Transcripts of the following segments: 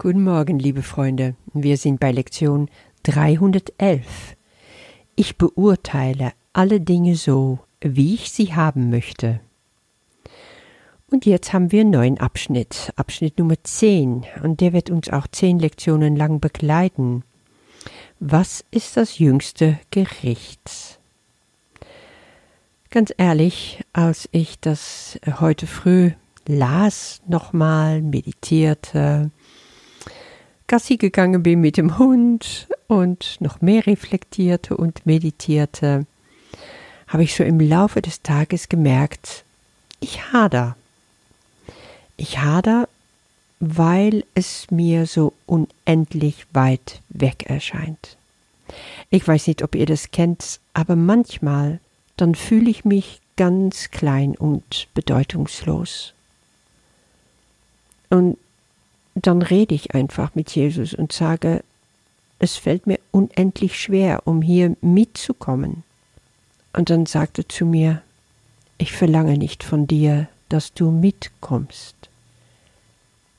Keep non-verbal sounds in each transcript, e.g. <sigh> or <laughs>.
Guten Morgen, liebe Freunde. Wir sind bei Lektion 311. Ich beurteile alle Dinge so, wie ich sie haben möchte. Und jetzt haben wir einen neuen Abschnitt, Abschnitt Nummer 10, und der wird uns auch zehn Lektionen lang begleiten. Was ist das jüngste Gericht? Ganz ehrlich, als ich das heute früh las, nochmal meditierte, Gassi gegangen bin mit dem Hund und noch mehr reflektierte und meditierte, habe ich so im Laufe des Tages gemerkt, ich hader. Ich hader, weil es mir so unendlich weit weg erscheint. Ich weiß nicht, ob ihr das kennt, aber manchmal, dann fühle ich mich ganz klein und bedeutungslos. Und dann rede ich einfach mit Jesus und sage, es fällt mir unendlich schwer, um hier mitzukommen. Und dann sagt er zu mir, ich verlange nicht von dir, dass du mitkommst.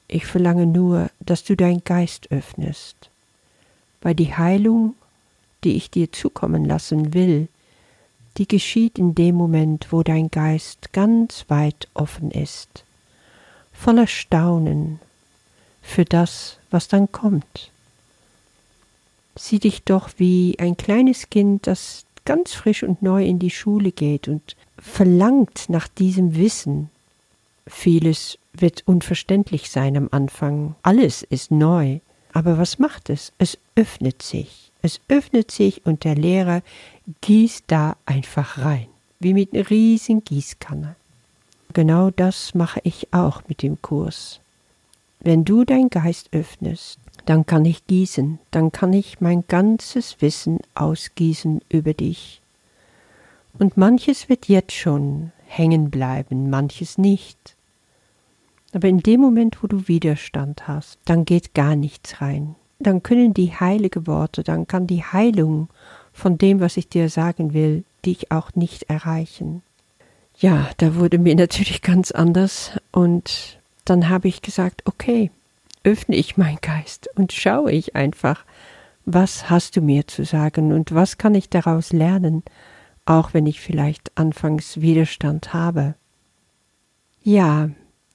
Ich verlange nur, dass du dein Geist öffnest, weil die Heilung, die ich dir zukommen lassen will, die geschieht in dem Moment, wo dein Geist ganz weit offen ist, voller Staunen, für das, was dann kommt. Sieh dich doch wie ein kleines Kind, das ganz frisch und neu in die Schule geht und verlangt nach diesem Wissen. Vieles wird unverständlich sein am Anfang, alles ist neu, aber was macht es? Es öffnet sich, es öffnet sich und der Lehrer gießt da einfach rein, wie mit einer riesigen Gießkanne. Genau das mache ich auch mit dem Kurs. Wenn du dein Geist öffnest, dann kann ich gießen, dann kann ich mein ganzes Wissen ausgießen über dich. Und manches wird jetzt schon hängen bleiben, manches nicht. Aber in dem Moment, wo du Widerstand hast, dann geht gar nichts rein. Dann können die heilige Worte, dann kann die Heilung von dem, was ich dir sagen will, dich auch nicht erreichen. Ja, da wurde mir <laughs> natürlich ganz anders und dann habe ich gesagt, okay, öffne ich meinen Geist und schaue ich einfach, was hast du mir zu sagen und was kann ich daraus lernen, auch wenn ich vielleicht anfangs Widerstand habe. Ja,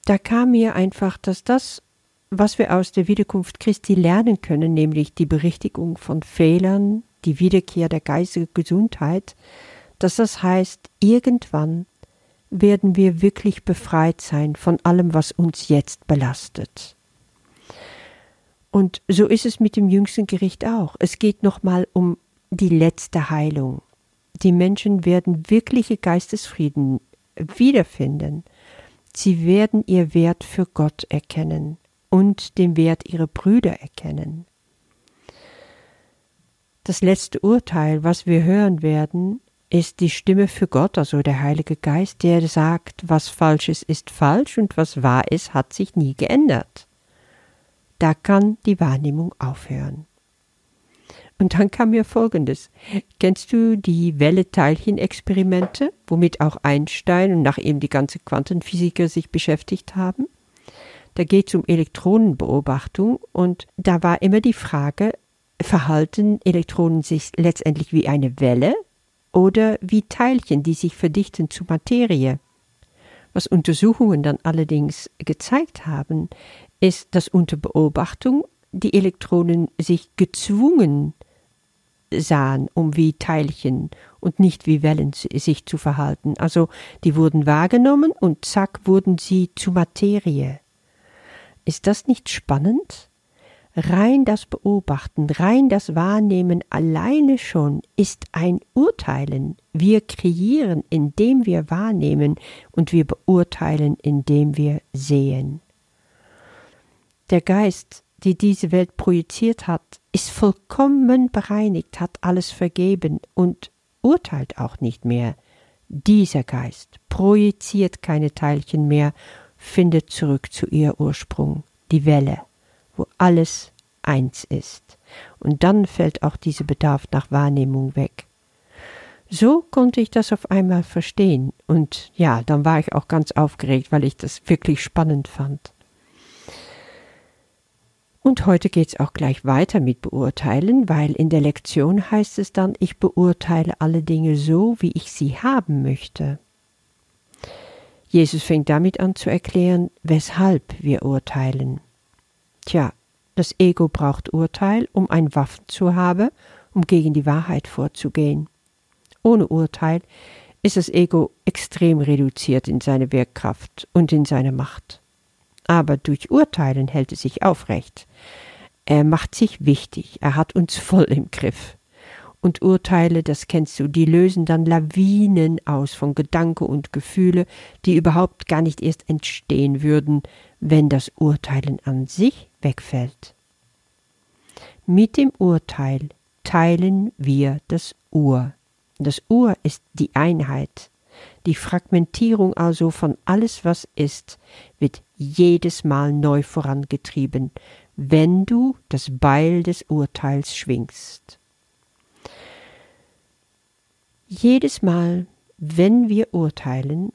da kam mir einfach, dass das, was wir aus der Wiederkunft Christi lernen können, nämlich die Berichtigung von Fehlern, die Wiederkehr der geistigen Gesundheit, dass das heißt, irgendwann werden wir wirklich befreit sein von allem, was uns jetzt belastet. Und so ist es mit dem jüngsten Gericht auch. Es geht nochmal um die letzte Heilung. Die Menschen werden wirkliche Geistesfrieden wiederfinden. Sie werden ihr Wert für Gott erkennen und den Wert ihrer Brüder erkennen. Das letzte Urteil, was wir hören werden, ist die Stimme für Gott, also der Heilige Geist, der sagt, was falsch ist, ist falsch und was wahr ist, hat sich nie geändert. Da kann die Wahrnehmung aufhören. Und dann kam mir Folgendes. Kennst du die Welle-Teilchen-Experimente, womit auch Einstein und nach ihm die ganze Quantenphysiker sich beschäftigt haben? Da geht es um Elektronenbeobachtung und da war immer die Frage, verhalten Elektronen sich letztendlich wie eine Welle oder wie Teilchen, die sich verdichten zu Materie. Was Untersuchungen dann allerdings gezeigt haben, ist, dass unter Beobachtung die Elektronen sich gezwungen sahen, um wie Teilchen und nicht wie Wellen sich zu verhalten. Also die wurden wahrgenommen und zack wurden sie zu Materie. Ist das nicht spannend? Rein das Beobachten, rein das Wahrnehmen alleine schon ist ein Urteilen. Wir kreieren, indem wir wahrnehmen und wir beurteilen, indem wir sehen. Der Geist, die diese Welt projiziert hat, ist vollkommen bereinigt, hat alles vergeben und urteilt auch nicht mehr. Dieser Geist projiziert keine Teilchen mehr, findet zurück zu ihr Ursprung, die Welle wo alles eins ist. Und dann fällt auch dieser Bedarf nach Wahrnehmung weg. So konnte ich das auf einmal verstehen. Und ja, dann war ich auch ganz aufgeregt, weil ich das wirklich spannend fand. Und heute geht es auch gleich weiter mit Beurteilen, weil in der Lektion heißt es dann, ich beurteile alle Dinge so, wie ich sie haben möchte. Jesus fängt damit an zu erklären, weshalb wir urteilen. Tja, das Ego braucht Urteil, um ein Waffen zu haben, um gegen die Wahrheit vorzugehen. Ohne Urteil ist das Ego extrem reduziert in seine Wirkkraft und in seine Macht aber durch Urteilen hält es sich aufrecht. Er macht sich wichtig, er hat uns voll im Griff. Und Urteile, das kennst du, die lösen dann Lawinen aus von Gedanke und Gefühle, die überhaupt gar nicht erst entstehen würden, wenn das Urteilen an sich wegfällt. Mit dem Urteil teilen wir das Ur. Das Ur ist die Einheit. Die Fragmentierung also von alles, was ist, wird jedes Mal neu vorangetrieben, wenn du das Beil des Urteils schwingst. Jedes Mal, wenn wir urteilen,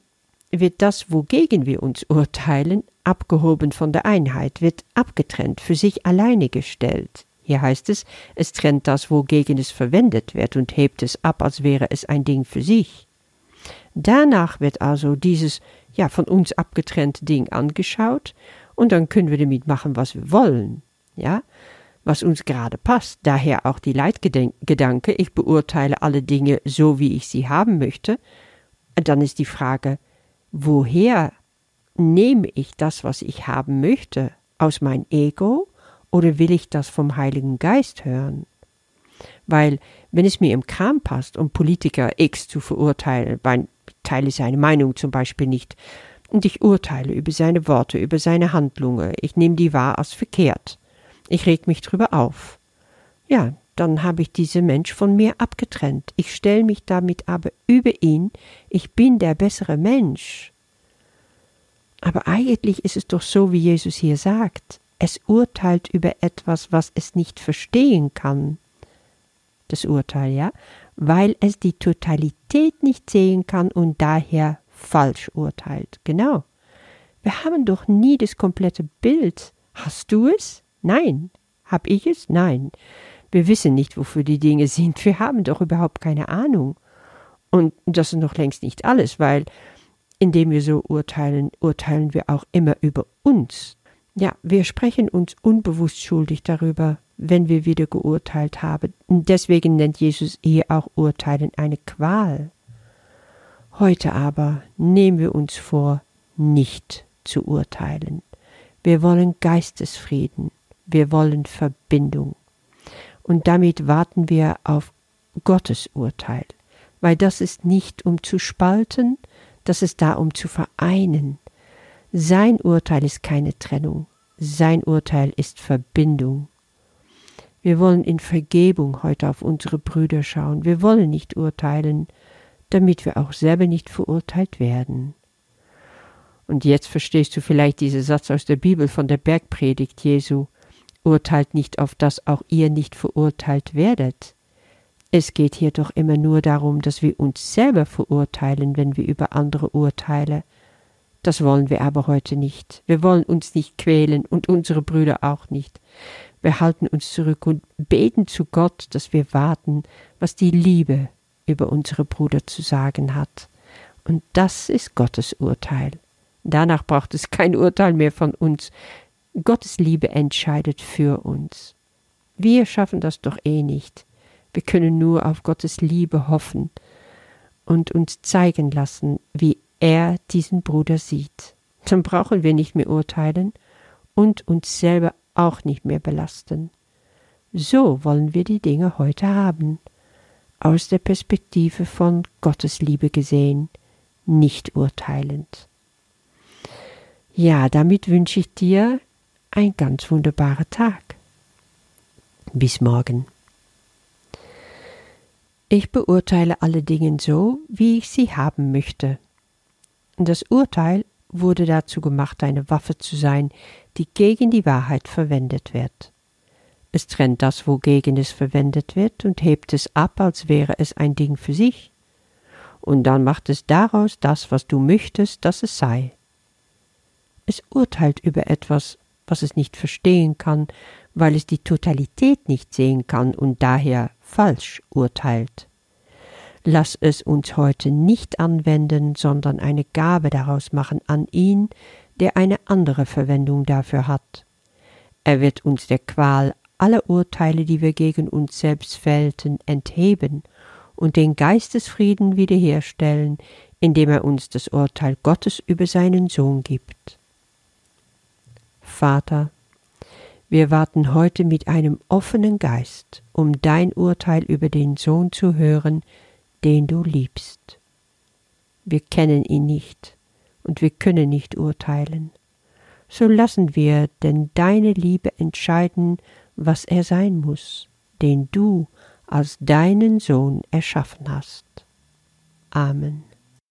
wird das, wogegen wir uns <laughs> urteilen, abgehoben von der Einheit, wird abgetrennt, für sich alleine gestellt. Hier heißt es, es trennt das, wogegen es verwendet wird, und hebt es ab, als wäre es ein Ding für sich. Danach wird also dieses ja von uns abgetrennte Ding angeschaut und dann können wir damit machen, was wir wollen, ja, was uns gerade passt. Daher auch die Leitgedanke, ich beurteile alle Dinge so, wie ich sie haben möchte. Dann ist die Frage, woher nehme ich das, was ich haben möchte, aus mein Ego oder will ich das vom Heiligen Geist hören? Weil, wenn es mir im Kram passt, um Politiker X zu verurteilen, weil teile seine Meinung zum Beispiel nicht, und ich urteile über seine Worte, über seine Handlungen, ich nehme die wahr als verkehrt. Ich reg mich drüber auf. Ja, dann habe ich diesen Mensch von mir abgetrennt. Ich stelle mich damit aber über ihn, ich bin der bessere Mensch. Aber eigentlich ist es doch so, wie Jesus hier sagt. Es urteilt über etwas, was es nicht verstehen kann. Das Urteil, ja weil es die Totalität nicht sehen kann und daher falsch urteilt. Genau. Wir haben doch nie das komplette Bild. Hast du es? Nein. Hab ich es? Nein. Wir wissen nicht, wofür die Dinge sind. Wir haben doch überhaupt keine Ahnung. Und das ist noch längst nicht alles, weil indem wir so urteilen, urteilen wir auch immer über uns. Ja, wir sprechen uns unbewusst schuldig darüber, wenn wir wieder geurteilt haben. Deswegen nennt Jesus hier auch Urteilen eine Qual. Heute aber nehmen wir uns vor, nicht zu urteilen. Wir wollen Geistesfrieden, wir wollen Verbindung. Und damit warten wir auf Gottes Urteil, weil das ist nicht um zu spalten, das ist da um zu vereinen. Sein Urteil ist keine Trennung, sein Urteil ist Verbindung. Wir wollen in Vergebung heute auf unsere Brüder schauen. Wir wollen nicht urteilen, damit wir auch selber nicht verurteilt werden. Und jetzt verstehst du vielleicht diesen Satz aus der Bibel von der Bergpredigt Jesu. Urteilt nicht auf das auch ihr nicht verurteilt werdet. Es geht hier doch immer nur darum, dass wir uns selber verurteilen, wenn wir über andere urteilen. Das wollen wir aber heute nicht. Wir wollen uns nicht quälen und unsere Brüder auch nicht. Wir halten uns zurück und beten zu Gott, dass wir warten, was die Liebe über unsere Brüder zu sagen hat. Und das ist Gottes Urteil. Danach braucht es kein Urteil mehr von uns. Gottes Liebe entscheidet für uns. Wir schaffen das doch eh nicht. Wir können nur auf Gottes Liebe hoffen und uns zeigen lassen, wie er diesen Bruder sieht. Dann brauchen wir nicht mehr urteilen und uns selber auch nicht mehr belasten. So wollen wir die Dinge heute haben, aus der Perspektive von Gottes Liebe gesehen, nicht urteilend. Ja, damit wünsche ich dir ein ganz wunderbarer Tag. Bis morgen. Ich beurteile alle Dinge so, wie ich sie haben möchte. Das Urteil wurde dazu gemacht, eine Waffe zu sein, die gegen die Wahrheit verwendet wird. Es trennt das, wogegen es verwendet wird, und hebt es ab, als wäre es ein Ding für sich, und dann macht es daraus das, was du möchtest, dass es sei. Es urteilt über etwas, was es nicht verstehen kann, weil es die Totalität nicht sehen kann und daher falsch urteilt. Lass es uns heute nicht anwenden, sondern eine Gabe daraus machen an ihn, der eine andere Verwendung dafür hat. Er wird uns der Qual aller Urteile, die wir gegen uns selbst fällten, entheben und den Geistesfrieden wiederherstellen, indem er uns das Urteil Gottes über seinen Sohn gibt. Vater, wir warten heute mit einem offenen Geist, um dein Urteil über den Sohn zu hören, den du liebst. Wir kennen ihn nicht und wir können nicht urteilen. So lassen wir denn deine Liebe entscheiden, was er sein muss, den du als deinen Sohn erschaffen hast. Amen.